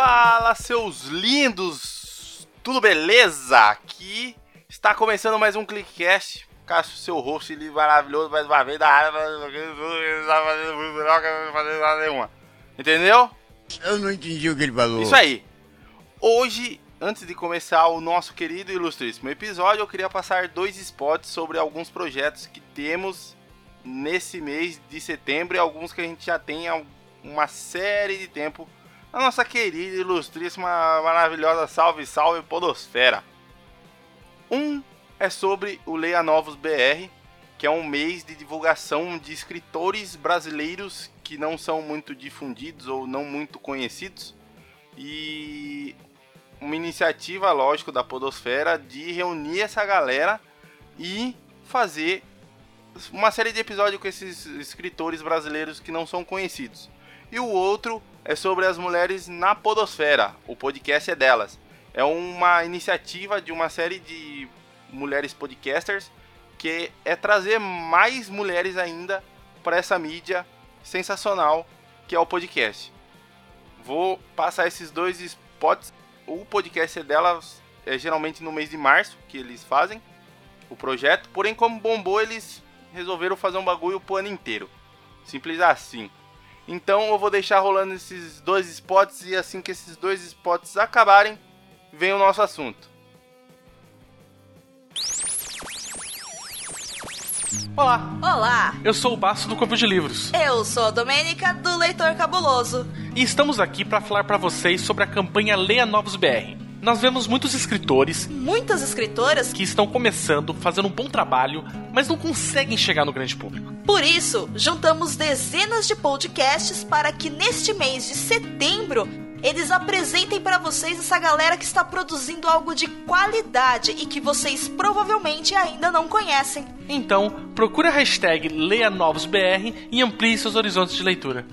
Fala, seus lindos! Tudo beleza? Aqui está começando mais um Clickcast. Cássio, seu host maravilhoso, mais uma vez da área. Entendeu? Eu não entendi o que ele falou. Isso aí. Hoje, antes de começar o nosso querido e ilustríssimo episódio, eu queria passar dois spots sobre alguns projetos que temos nesse mês de setembro e alguns que a gente já tem há uma série de tempo a nossa querida, ilustríssima, maravilhosa Salve Salve Podosfera. Um é sobre o Leia Novos BR, que é um mês de divulgação de escritores brasileiros que não são muito difundidos ou não muito conhecidos. E uma iniciativa, lógico, da Podosfera de reunir essa galera e fazer uma série de episódios com esses escritores brasileiros que não são conhecidos. E o outro é sobre as mulheres na Podosfera. O podcast é delas. É uma iniciativa de uma série de mulheres podcasters que é trazer mais mulheres ainda para essa mídia sensacional que é o podcast. Vou passar esses dois spots. O podcast é delas é geralmente no mês de março que eles fazem o projeto. Porém, como bombou, eles resolveram fazer um bagulho pro ano inteiro. Simples assim. Então eu vou deixar rolando esses dois spots e assim que esses dois spots acabarem, vem o nosso assunto. Olá! Olá! Eu sou o Baço do Corpo de Livros. Eu sou a Domênica do Leitor Cabuloso. E estamos aqui para falar para vocês sobre a campanha Leia Novos BR. Nós vemos muitos escritores, muitas escritoras que estão começando, fazendo um bom trabalho, mas não conseguem chegar no grande público. Por isso, juntamos dezenas de podcasts para que neste mês de setembro eles apresentem para vocês essa galera que está produzindo algo de qualidade e que vocês provavelmente ainda não conhecem. Então, procure a hashtag LeiaNovosBR e amplie seus horizontes de leitura.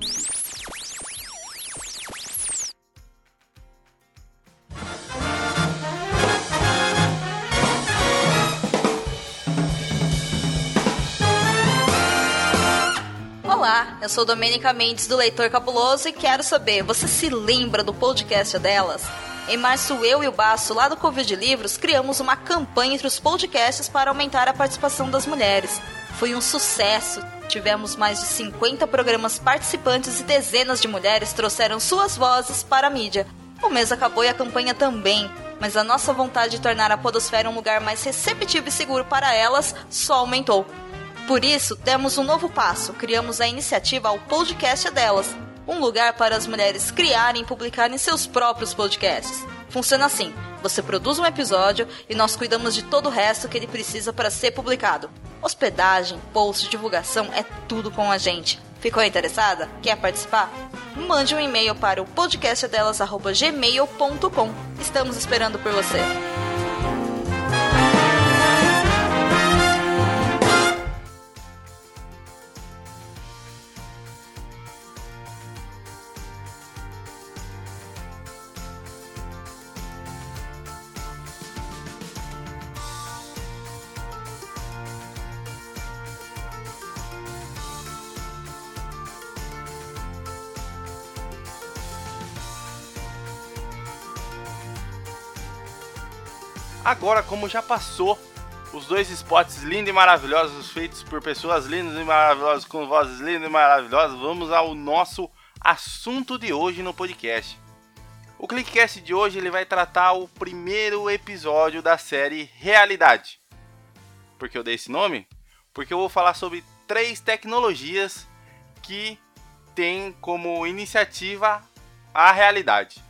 Olá, eu sou Domênica Mendes do Leitor Cabuloso e quero saber, você se lembra do podcast delas? Em março, eu e o Baço, lá do Covid Livros, criamos uma campanha entre os podcasts para aumentar a participação das mulheres. Foi um sucesso. Tivemos mais de 50 programas participantes e dezenas de mulheres trouxeram suas vozes para a mídia. O mês acabou e a campanha também, mas a nossa vontade de tornar a Podosfera um lugar mais receptivo e seguro para elas só aumentou. Por isso, demos um novo passo, criamos a iniciativa ao Podcast Delas, um lugar para as mulheres criarem e publicarem seus próprios podcasts. Funciona assim: você produz um episódio e nós cuidamos de todo o resto que ele precisa para ser publicado. Hospedagem, post, divulgação é tudo com a gente. Ficou interessada? Quer participar? Mande um e-mail para o podcastdelas@gmail.com. Estamos esperando por você. Agora, como já passou os dois spots lindos e maravilhosos feitos por pessoas lindas e maravilhosas com vozes lindas e maravilhosas, vamos ao nosso assunto de hoje no podcast. O Clickcast de hoje ele vai tratar o primeiro episódio da série Realidade. Por que eu dei esse nome? Porque eu vou falar sobre três tecnologias que têm como iniciativa a realidade.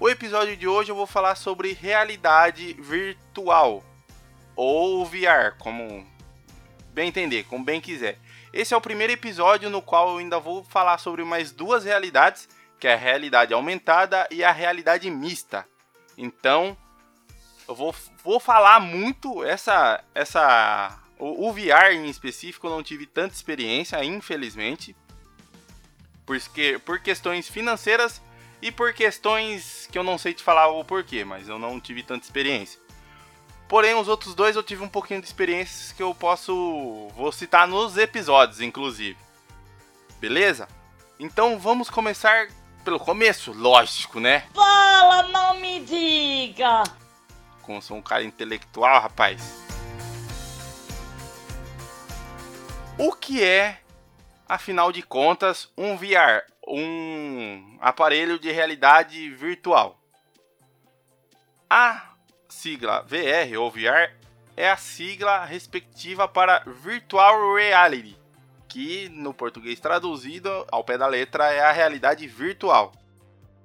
O episódio de hoje eu vou falar sobre realidade virtual ou VR, como bem entender, como bem quiser. Esse é o primeiro episódio no qual eu ainda vou falar sobre mais duas realidades, que é a realidade aumentada e a realidade mista. Então, eu vou, vou falar muito essa essa o, o VR em específico eu não tive tanta experiência, infelizmente, porque por questões financeiras e por questões que eu não sei te falar o porquê, mas eu não tive tanta experiência. Porém, os outros dois eu tive um pouquinho de experiências que eu posso. vou citar nos episódios, inclusive. Beleza? Então vamos começar pelo começo, lógico, né? Fala, não me diga! Como sou um cara intelectual, rapaz. O que é, afinal de contas, um VR? Um aparelho de realidade virtual. A sigla VR ou VR é a sigla respectiva para Virtual Reality, que no português traduzido ao pé da letra é a realidade virtual.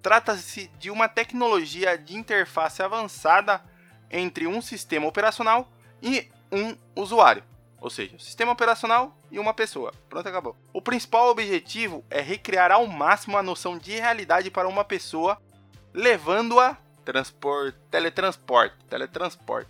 Trata-se de uma tecnologia de interface avançada entre um sistema operacional e um usuário, ou seja, sistema operacional e uma pessoa. Pronto, acabou. O principal objetivo é recriar ao máximo a noção de realidade para uma pessoa, levando-a transporte, teletransporte, teletransporte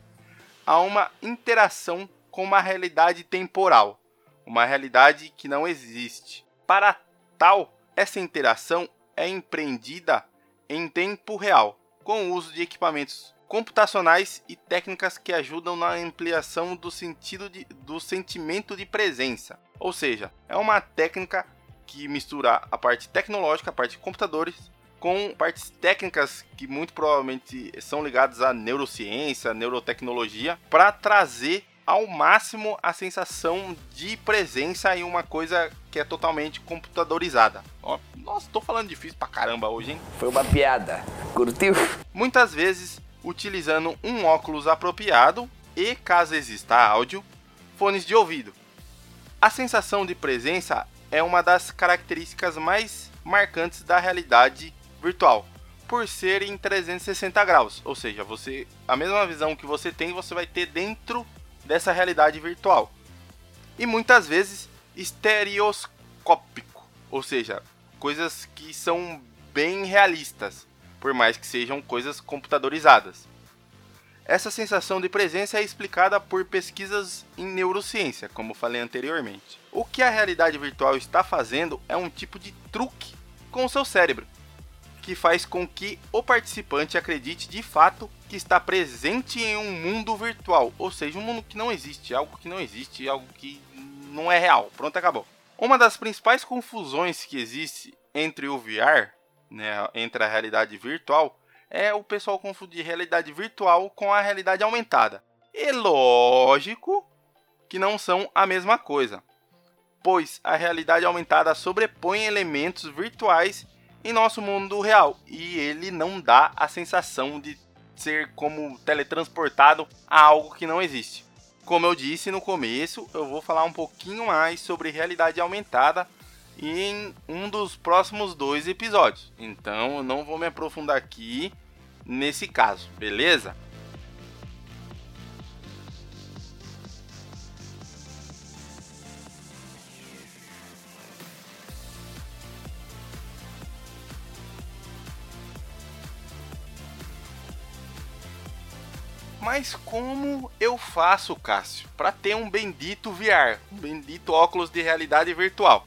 a uma interação com uma realidade temporal, uma realidade que não existe. Para tal, essa interação é empreendida em tempo real, com o uso de equipamentos computacionais e técnicas que ajudam na ampliação do sentido de, do sentimento de presença. Ou seja, é uma técnica que mistura a parte tecnológica, a parte de computadores, com partes técnicas que muito provavelmente são ligadas à neurociência, neurotecnologia, para trazer ao máximo a sensação de presença em uma coisa que é totalmente computadorizada. Ó, nossa, tô falando difícil pra caramba hoje, hein? Foi uma piada. Curtiu? Muitas vezes utilizando um óculos apropriado e, caso exista áudio, fones de ouvido. A sensação de presença é uma das características mais marcantes da realidade virtual, por ser em 360 graus, ou seja, você a mesma visão que você tem, você vai ter dentro dessa realidade virtual. E muitas vezes estereoscópico, ou seja, coisas que são bem realistas, por mais que sejam coisas computadorizadas. Essa sensação de presença é explicada por pesquisas em neurociência, como falei anteriormente. O que a realidade virtual está fazendo é um tipo de truque com o seu cérebro que faz com que o participante acredite de fato que está presente em um mundo virtual, ou seja, um mundo que não existe, algo que não existe, algo que não é real. Pronto, acabou. Uma das principais confusões que existe entre o VR, né, entre a realidade virtual, é o pessoal confundir realidade virtual com a realidade aumentada. E lógico que não são a mesma coisa, pois a realidade aumentada sobrepõe elementos virtuais em nosso mundo real. E ele não dá a sensação de ser como teletransportado a algo que não existe. Como eu disse no começo, eu vou falar um pouquinho mais sobre realidade aumentada em um dos próximos dois episódios. Então eu não vou me aprofundar aqui nesse caso, beleza? Mas como eu faço, Cássio, para ter um bendito VR, um bendito óculos de realidade virtual?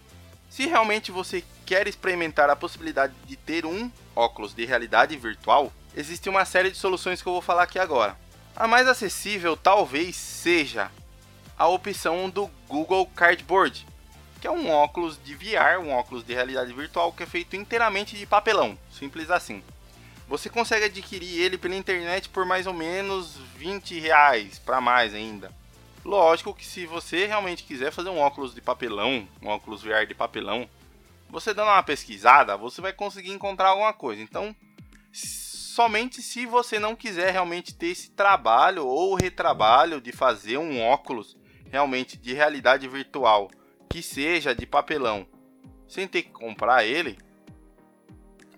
Se realmente você quer experimentar a possibilidade de ter um óculos de realidade virtual, existe uma série de soluções que eu vou falar aqui agora. A mais acessível talvez seja a opção do Google Cardboard, que é um óculos de VR, um óculos de realidade virtual que é feito inteiramente de papelão, simples assim. Você consegue adquirir ele pela internet por mais ou menos 20 reais para mais ainda. Lógico que se você realmente quiser fazer um óculos de papelão, um óculos VR de papelão, você dando uma pesquisada, você vai conseguir encontrar alguma coisa. Então, somente se você não quiser realmente ter esse trabalho ou retrabalho de fazer um óculos realmente de realidade virtual que seja de papelão, sem ter que comprar ele,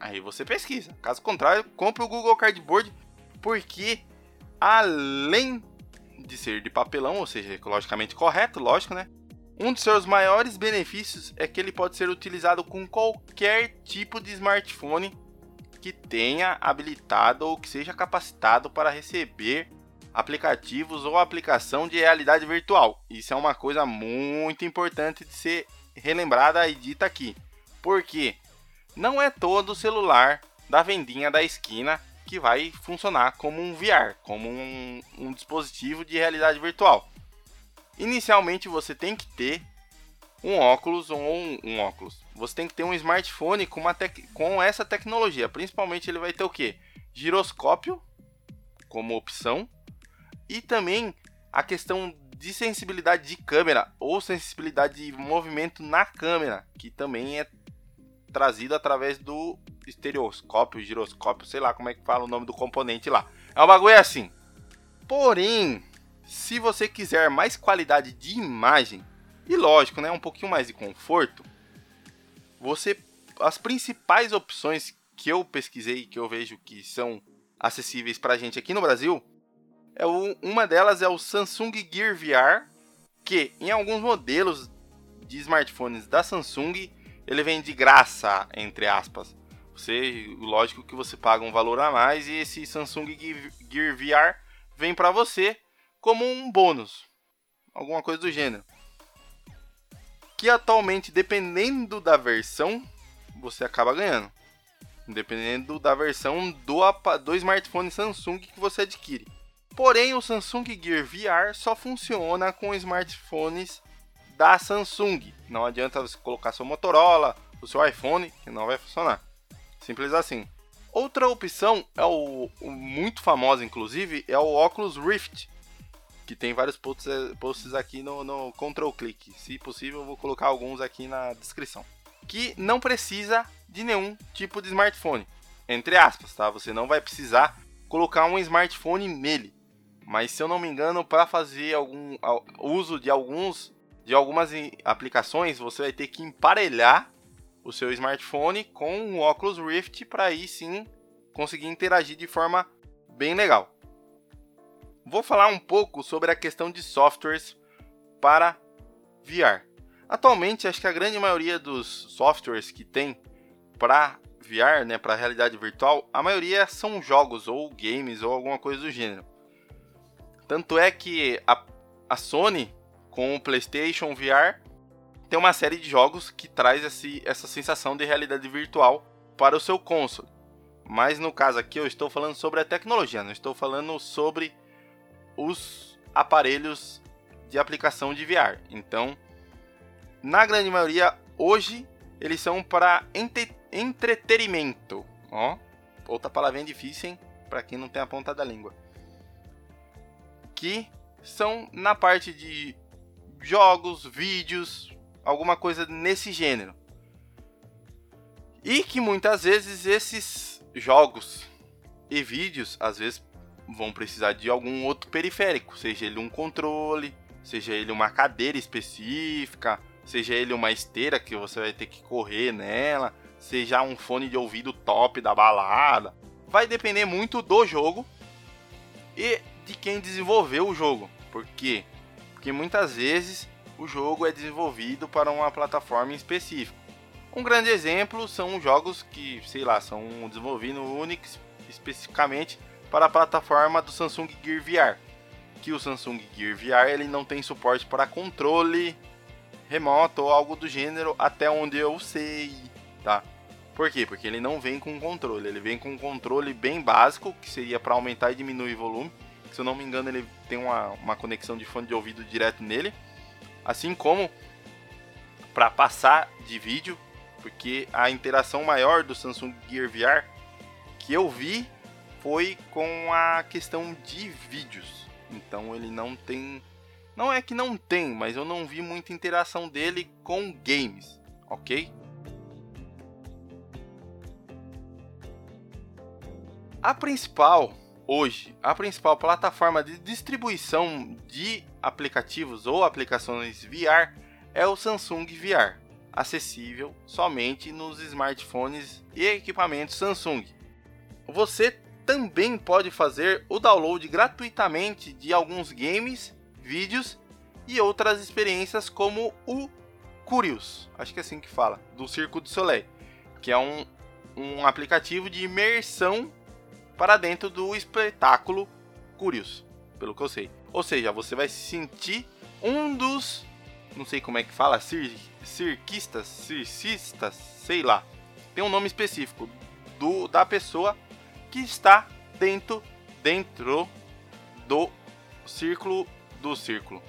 Aí você pesquisa. Caso contrário, compre o Google Cardboard, porque além de ser de papelão, ou seja, ecologicamente correto, lógico, né? Um dos seus maiores benefícios é que ele pode ser utilizado com qualquer tipo de smartphone que tenha habilitado ou que seja capacitado para receber aplicativos ou aplicação de realidade virtual. Isso é uma coisa muito importante de ser relembrada e dita aqui. Porque não é todo celular da vendinha da esquina que vai funcionar como um VR, como um, um dispositivo de realidade virtual. Inicialmente você tem que ter um óculos ou um, um óculos. Você tem que ter um smartphone com, uma com essa tecnologia. Principalmente ele vai ter o que? Giroscópio como opção e também a questão de sensibilidade de câmera ou sensibilidade de movimento na câmera, que também é trazido através do estereoscópio, giroscópio, sei lá como é que fala o nome do componente lá. É um bagulho assim. Porém, se você quiser mais qualidade de imagem e lógico, né, um pouquinho mais de conforto, você as principais opções que eu pesquisei, que eu vejo que são acessíveis para a gente aqui no Brasil, é o, uma delas é o Samsung Gear VR, que em alguns modelos de smartphones da Samsung ele vem de graça, entre aspas. Você, lógico que você paga um valor a mais e esse Samsung Gear VR vem para você como um bônus, alguma coisa do gênero. Que atualmente, dependendo da versão, você acaba ganhando. Dependendo da versão do, do smartphone Samsung que você adquire. Porém, o Samsung Gear VR só funciona com smartphones da Samsung. Não adianta você colocar seu Motorola, o seu iPhone, que não vai funcionar. Simples assim. Outra opção é o, o muito famosa, inclusive, é o Oculus Rift, que tem vários posts, posts aqui no, no Control Click. Se possível, eu vou colocar alguns aqui na descrição. Que não precisa de nenhum tipo de smartphone. Entre aspas, tá? Você não vai precisar colocar um smartphone nele. Mas se eu não me engano, para fazer algum uso de alguns de algumas aplicações, você vai ter que emparelhar o seu smartphone com o Oculus Rift para aí sim conseguir interagir de forma bem legal. Vou falar um pouco sobre a questão de softwares para VR. Atualmente, acho que a grande maioria dos softwares que tem para VR, né, para realidade virtual, a maioria são jogos ou games ou alguma coisa do gênero. Tanto é que a, a Sony, com o PlayStation VR, tem uma série de jogos que traz esse, essa sensação de realidade virtual para o seu console. Mas no caso aqui eu estou falando sobre a tecnologia, não estou falando sobre os aparelhos de aplicação de VR. Então, na grande maioria, hoje eles são para entre entretenimento. Ó, outra palavrinha difícil, hein? Para quem não tem a ponta da língua que são na parte de jogos, vídeos, alguma coisa nesse gênero. E que muitas vezes esses jogos e vídeos às vezes vão precisar de algum outro periférico, seja ele um controle, seja ele uma cadeira específica, seja ele uma esteira que você vai ter que correr nela, seja um fone de ouvido top da balada. Vai depender muito do jogo e de quem desenvolveu o jogo. Por quê? Porque muitas vezes o jogo é desenvolvido para uma plataforma específica. Um grande exemplo são jogos que, sei lá, são desenvolvidos Unix especificamente para a plataforma do Samsung Gear VR. Que o Samsung Gear VR ele não tem suporte para controle remoto ou algo do gênero, até onde eu sei, tá? Por quê? Porque ele não vem com controle, ele vem com um controle bem básico, que seria para aumentar e diminuir o volume, se eu não me engano, ele tem uma, uma conexão de fone de ouvido direto nele. Assim como para passar de vídeo, porque a interação maior do Samsung Gear VR que eu vi foi com a questão de vídeos. Então ele não tem. Não é que não tem, mas eu não vi muita interação dele com games, ok? A principal hoje a principal plataforma de distribuição de aplicativos ou aplicações VR é o Samsung VR, acessível somente nos smartphones e equipamentos Samsung. Você também pode fazer o download gratuitamente de alguns games, vídeos e outras experiências como o Curious, acho que é assim que fala, do Circo do Soleil, que é um, um aplicativo de imersão para dentro do espetáculo Curious, pelo que eu sei. Ou seja, você vai se sentir um dos, não sei como é que fala, cir, cirquistas, circistas, sei lá. Tem um nome específico do da pessoa que está dentro dentro do círculo do círculo.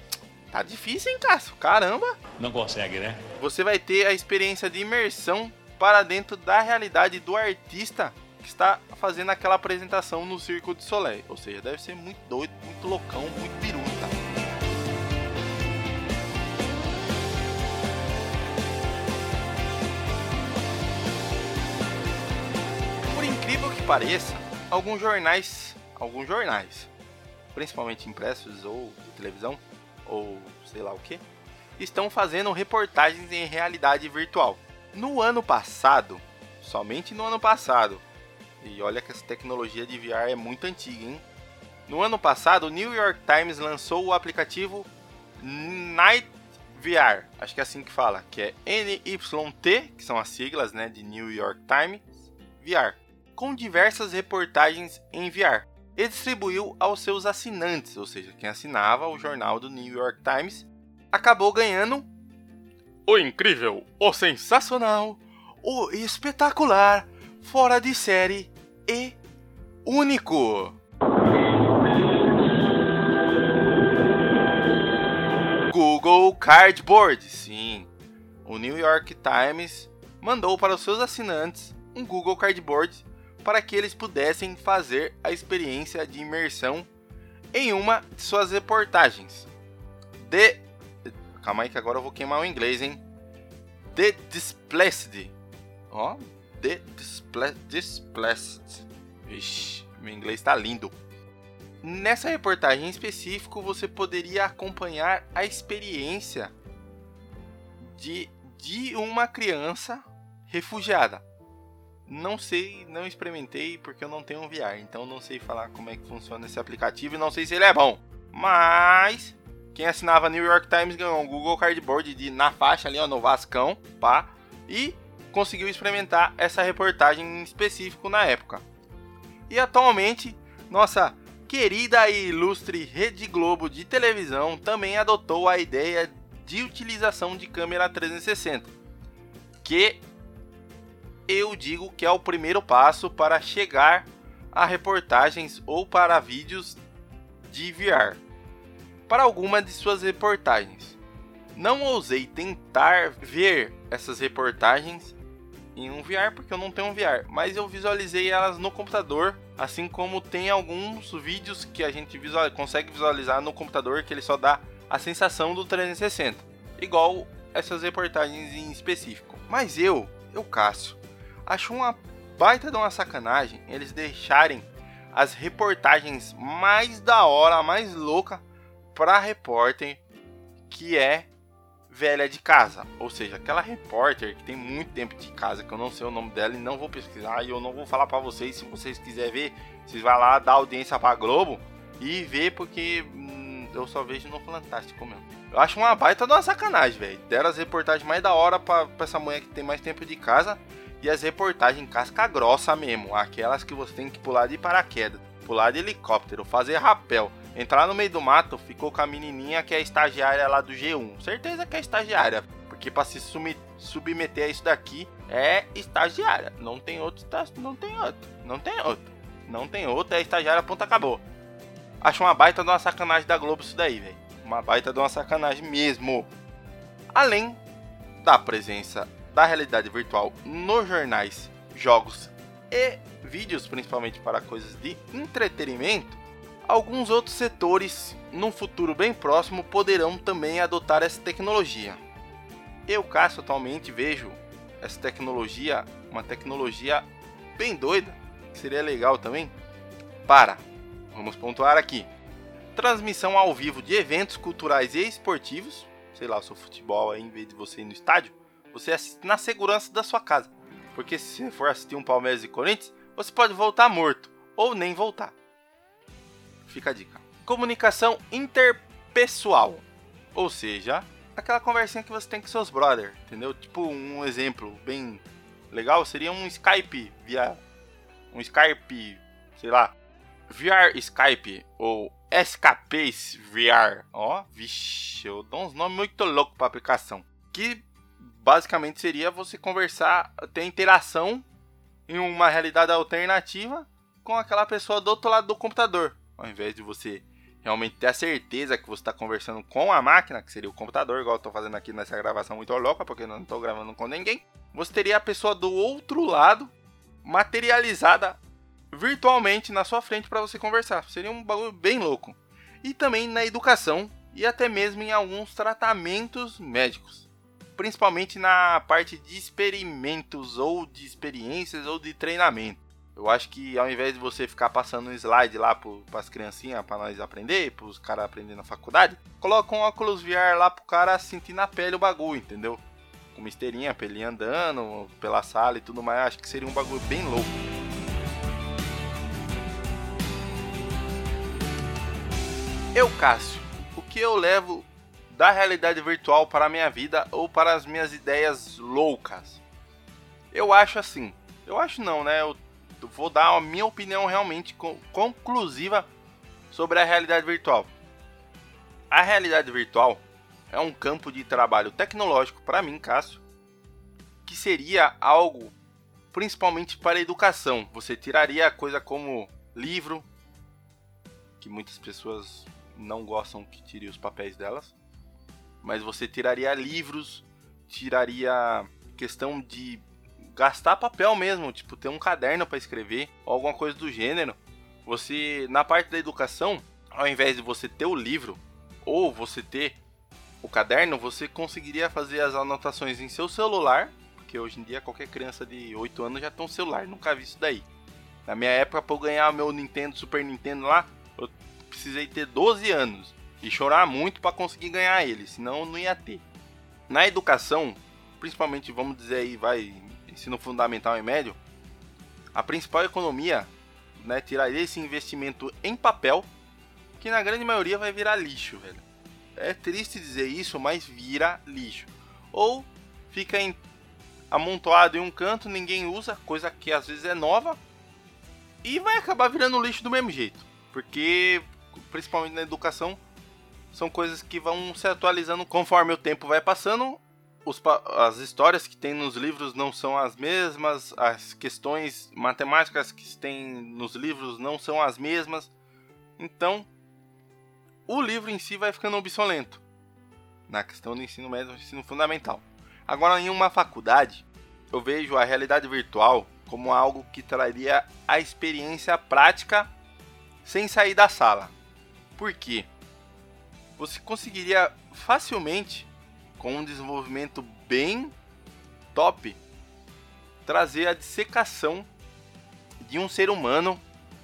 Tá difícil, hein, Cássio? Caramba! Não consegue, né? Você vai ter a experiência de imersão para dentro da realidade do artista que está fazendo aquela apresentação no Circo de Soleil. Ou seja, deve ser muito doido, muito loucão, muito biruta. Por incrível que pareça, alguns jornais, alguns jornais, principalmente impressos ou de televisão, ou sei lá o que, estão fazendo reportagens em realidade virtual. No ano passado, somente no ano passado, e olha que essa tecnologia de VR é muito antiga, hein? No ano passado, o New York Times lançou o aplicativo Night VR, acho que é assim que fala, que é NYT, que são as siglas né, de New York Times VR, com diversas reportagens em VR. E distribuiu aos seus assinantes, ou seja, quem assinava o jornal do New York Times, acabou ganhando o incrível, o sensacional, o espetacular, fora de série e único. Google Cardboard. Sim, o New York Times mandou para os seus assinantes um Google Cardboard para que eles pudessem fazer a experiência de imersão em uma de suas reportagens. The Calma aí que agora eu vou queimar o inglês, hein? The Displaced. Ó, The Displa Displaced. Vixe, meu inglês tá lindo. Nessa reportagem em específico, você poderia acompanhar a experiência de, de uma criança refugiada. Não sei, não experimentei porque eu não tenho um VR, então não sei falar como é que funciona esse aplicativo e não sei se ele é bom. Mas quem assinava New York Times ganhou um Google Cardboard de, na faixa ali, ó, no Vascão, pá, e conseguiu experimentar essa reportagem em específico na época. E atualmente, nossa querida e ilustre Rede Globo de televisão também adotou a ideia de utilização de câmera 360, que eu digo que é o primeiro passo para chegar a reportagens ou para vídeos de VR para alguma de suas reportagens. Não ousei tentar ver essas reportagens em um VR porque eu não tenho um VR, mas eu visualizei elas no computador, assim como tem alguns vídeos que a gente visual, consegue visualizar no computador que ele só dá a sensação do 360, igual essas reportagens em específico. Mas eu, eu Cássio, acho uma baita de uma sacanagem eles deixarem as reportagens mais da hora, mais louca para repórter que é velha de casa, ou seja, aquela repórter que tem muito tempo de casa, que eu não sei o nome dela e não vou pesquisar e eu não vou falar para vocês. Se vocês quiserem ver, vocês vão lá dar audiência para Globo e ver porque hum, eu só vejo no Fantástico mesmo. Eu acho uma baita de uma sacanagem, velho. Deram as reportagens mais da hora para essa mulher que tem mais tempo de casa e as reportagens casca grossa mesmo, aquelas que você tem que pular de paraquedas, pular de helicóptero, fazer rapel entrar no meio do mato, ficou com a menininha que é estagiária lá do G1. Certeza que é estagiária, porque para se submeter a isso daqui é estagiária. Não tem outro, não tem outro, não tem outro. Não tem outro, é estagiária, ponto, acabou. Acho uma baita de uma sacanagem da Globo isso daí, velho. Uma baita de uma sacanagem mesmo. Além da presença da realidade virtual nos jornais, jogos e vídeos, principalmente para coisas de entretenimento, Alguns outros setores, num futuro bem próximo, poderão também adotar essa tecnologia. Eu, Cássio, atualmente vejo essa tecnologia, uma tecnologia bem doida, que seria legal também, para, vamos pontuar aqui, transmissão ao vivo de eventos culturais e esportivos, sei lá, o seu futebol aí, em vez de você ir no estádio, você assiste na segurança da sua casa. Porque se você for assistir um Palmeiras e Corinthians, você pode voltar morto ou nem voltar. Fica a dica. Comunicação interpessoal. Ou seja, aquela conversinha que você tem com seus brother, entendeu? Tipo, um exemplo bem legal seria um Skype via um Skype, sei lá, VR Skype ou SKP VR. Ó, vixe, eu dou uns nomes muito loucos para aplicação. Que basicamente seria você conversar, ter interação em uma realidade alternativa com aquela pessoa do outro lado do computador ao invés de você realmente ter a certeza que você está conversando com a máquina, que seria o computador, igual eu estou fazendo aqui nessa gravação muito louca, porque eu não estou gravando com ninguém. Você teria a pessoa do outro lado materializada virtualmente na sua frente para você conversar. Seria um bagulho bem louco. E também na educação e até mesmo em alguns tratamentos médicos. Principalmente na parte de experimentos ou de experiências ou de treinamento. Eu acho que ao invés de você ficar passando um slide lá para as criancinhas para nós aprender, para os caras aprender na faculdade, coloca um óculos VR lá pro cara sentir na pele o bagulho, entendeu? Com uma esteirinha, pra ele andando pela sala e tudo mais. Acho que seria um bagulho bem louco. Eu, Cássio, o que eu levo da realidade virtual para a minha vida ou para as minhas ideias loucas? Eu acho assim. Eu acho não, né? Eu vou dar a minha opinião realmente conclusiva sobre a realidade virtual. A realidade virtual é um campo de trabalho tecnológico para mim, Cássio, que seria algo principalmente para a educação. Você tiraria coisa como livro, que muitas pessoas não gostam que tire os papéis delas. Mas você tiraria livros, tiraria questão de gastar papel mesmo, tipo ter um caderno para escrever ou alguma coisa do gênero. Você na parte da educação, ao invés de você ter o livro ou você ter o caderno, você conseguiria fazer as anotações em seu celular, porque hoje em dia qualquer criança de 8 anos já tem um celular, nunca vi isso daí. Na minha época, para eu ganhar meu Nintendo, Super Nintendo lá, precisei ter 12 anos e chorar muito para conseguir ganhar ele, senão não ia ter. Na educação, principalmente vamos dizer aí, vai ensino fundamental e médio, a principal economia, né, tiraria esse investimento em papel, que na grande maioria vai virar lixo, velho. É triste dizer isso, mas vira lixo. Ou fica em, amontoado em um canto, ninguém usa, coisa que às vezes é nova, e vai acabar virando lixo do mesmo jeito. Porque principalmente na educação, são coisas que vão se atualizando conforme o tempo vai passando. Os, as histórias que tem nos livros não são as mesmas, as questões matemáticas que tem nos livros não são as mesmas. Então, o livro em si vai ficando obsoleto na questão do ensino médio e ensino fundamental. Agora, em uma faculdade, eu vejo a realidade virtual como algo que traria a experiência prática sem sair da sala. Por quê? Você conseguiria facilmente, com um desenvolvimento bem top, trazer a dissecação de um ser humano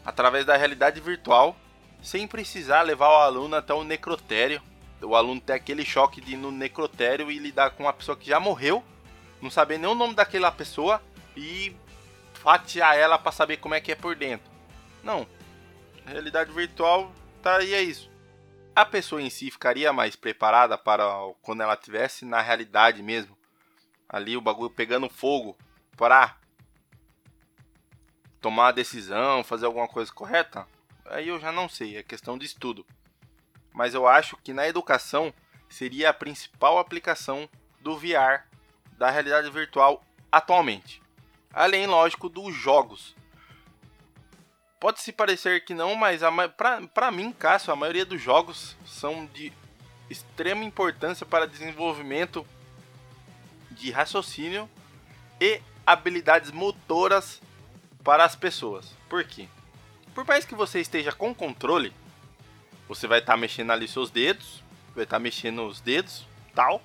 através da realidade virtual, sem precisar levar o aluno até o necrotério. O aluno ter aquele choque de ir no necrotério e lidar com uma pessoa que já morreu, não saber nem o nome daquela pessoa e fatiar ela para saber como é que é por dentro. Não. realidade virtual tá, e é isso. A pessoa em si ficaria mais preparada para quando ela tivesse na realidade mesmo, ali o bagulho pegando fogo, para tomar a decisão, fazer alguma coisa correta? Aí eu já não sei, é questão de estudo. Mas eu acho que na educação seria a principal aplicação do VR, da realidade virtual atualmente. Além, lógico, dos jogos. Pode se parecer que não, mas para mim, Cássio, a maioria dos jogos são de extrema importância para desenvolvimento de raciocínio e habilidades motoras para as pessoas. Por quê? Por mais que você esteja com controle, você vai estar tá mexendo ali seus dedos, vai estar tá mexendo os dedos, tal,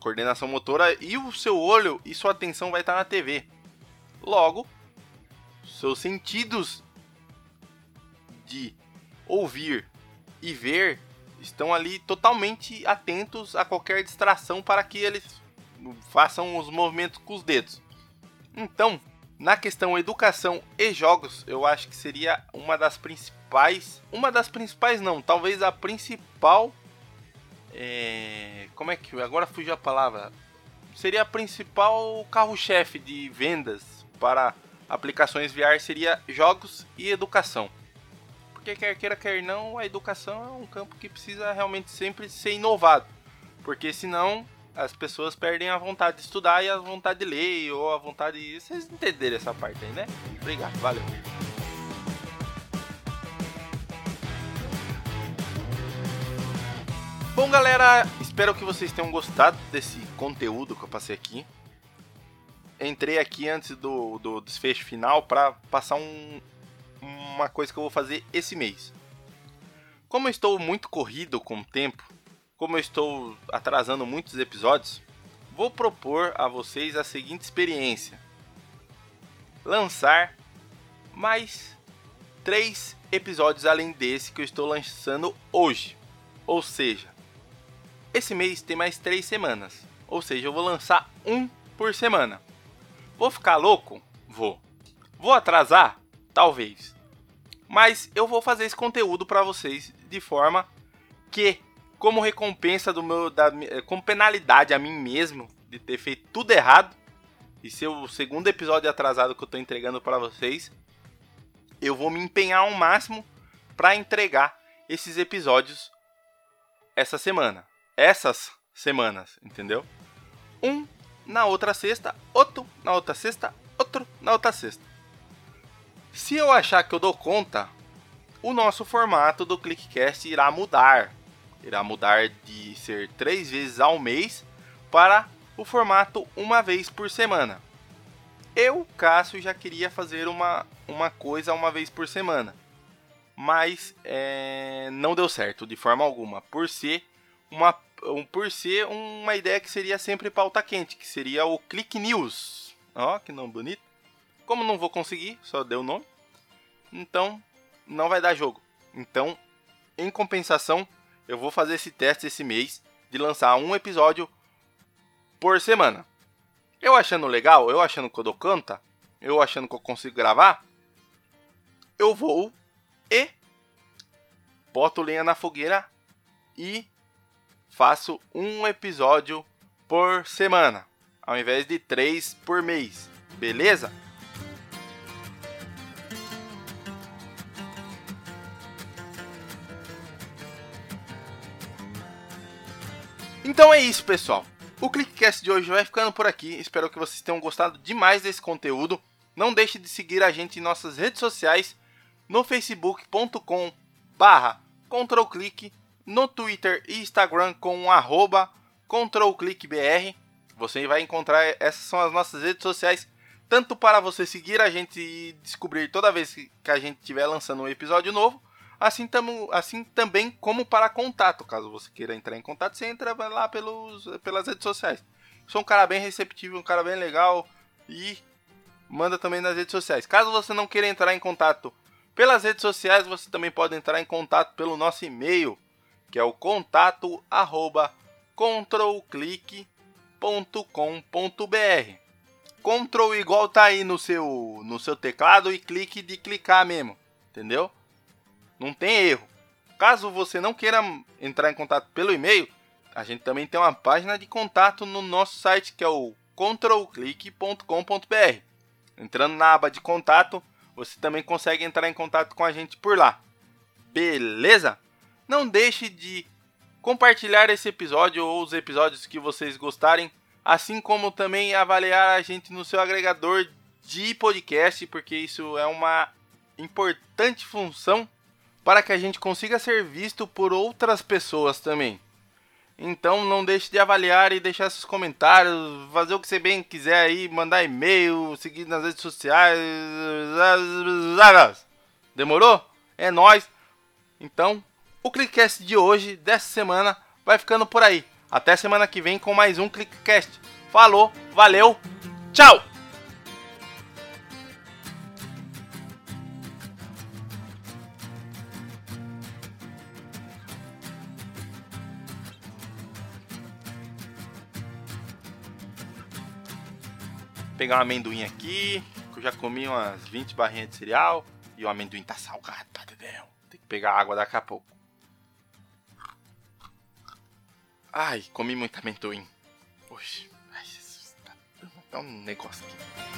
coordenação motora e o seu olho e sua atenção vai estar tá na TV. Logo, seus sentidos de ouvir e ver estão ali totalmente atentos a qualquer distração para que eles façam os movimentos com os dedos. Então, na questão educação e jogos, eu acho que seria uma das principais, uma das principais não, talvez a principal, é, como é que agora fugiu a palavra? Seria a principal carro-chefe de vendas para aplicações VR seria jogos e educação. Porque quer queira, quer não, a educação é um campo que precisa realmente sempre ser inovado. Porque senão as pessoas perdem a vontade de estudar e a vontade de ler, ou a vontade de. Vocês entenderem essa parte aí, né? Obrigado, valeu. Bom, galera, espero que vocês tenham gostado desse conteúdo que eu passei aqui. Entrei aqui antes do, do desfecho final para passar um, uma coisa que eu vou fazer esse mês. Como eu estou muito corrido com o tempo, como eu estou atrasando muitos episódios, vou propor a vocês a seguinte experiência: lançar mais três episódios além desse que eu estou lançando hoje. Ou seja, esse mês tem mais três semanas. Ou seja, eu vou lançar um por semana. Vou ficar louco? Vou. Vou atrasar? Talvez. Mas eu vou fazer esse conteúdo para vocês de forma que, como recompensa do meu, da, como penalidade a mim mesmo de ter feito tudo errado e ser o segundo episódio atrasado que eu estou entregando para vocês, eu vou me empenhar ao máximo para entregar esses episódios essa semana essas semanas, entendeu? Um na outra sexta, outro na outra sexta, outro na outra sexta. Se eu achar que eu dou conta, o nosso formato do ClickCast irá mudar. Irá mudar de ser três vezes ao mês para o formato uma vez por semana. Eu, Cássio, já queria fazer uma, uma coisa uma vez por semana, mas é, não deu certo de forma alguma, por ser uma um, por ser uma ideia que seria sempre pauta quente, que seria o Click News. Ó, que nome bonito. Como não vou conseguir, só deu o nome. Então, não vai dar jogo. Então, em compensação, eu vou fazer esse teste esse mês de lançar um episódio por semana. Eu achando legal, eu achando que eu dou conta, eu achando que eu consigo gravar, eu vou e boto lenha na fogueira e faço um episódio por semana, ao invés de três por mês, beleza? Então é isso, pessoal. O Clickcast de hoje vai ficando por aqui. Espero que vocês tenham gostado demais desse conteúdo. Não deixe de seguir a gente em nossas redes sociais no facebook.com barra controlclick no Twitter e Instagram com arroba controlclickbr. Você vai encontrar, essas são as nossas redes sociais, tanto para você seguir a gente e descobrir toda vez que a gente estiver lançando um episódio novo, assim, tamo, assim também como para contato. Caso você queira entrar em contato, você entra lá pelos, pelas redes sociais. Sou um cara bem receptivo, um cara bem legal e manda também nas redes sociais. Caso você não queira entrar em contato pelas redes sociais, você também pode entrar em contato pelo nosso e-mail que é o contato arroba controlclick.com.br. Control igual tá aí no seu no seu teclado e clique de clicar mesmo, entendeu? Não tem erro. Caso você não queira entrar em contato pelo e-mail, a gente também tem uma página de contato no nosso site que é o controlclick.com.br. Entrando na aba de contato, você também consegue entrar em contato com a gente por lá. Beleza? Não deixe de compartilhar esse episódio ou os episódios que vocês gostarem, assim como também avaliar a gente no seu agregador de podcast, porque isso é uma importante função para que a gente consiga ser visto por outras pessoas também. Então não deixe de avaliar e deixar seus comentários, fazer o que você bem quiser aí, mandar e-mail, seguir nas redes sociais. Demorou? É nós. Então, o Clickcast de hoje, dessa semana, vai ficando por aí. Até semana que vem com mais um Clickcast. Falou, valeu, tchau! pegar um amendoim aqui, que eu já comi umas 20 barrinhas de cereal e o amendoim tá salgado, tá entendendo? Tem que pegar água daqui a pouco. Ai, comi muito amendoim. Oxe, ai, Jesus, tá, tá um negócio aqui.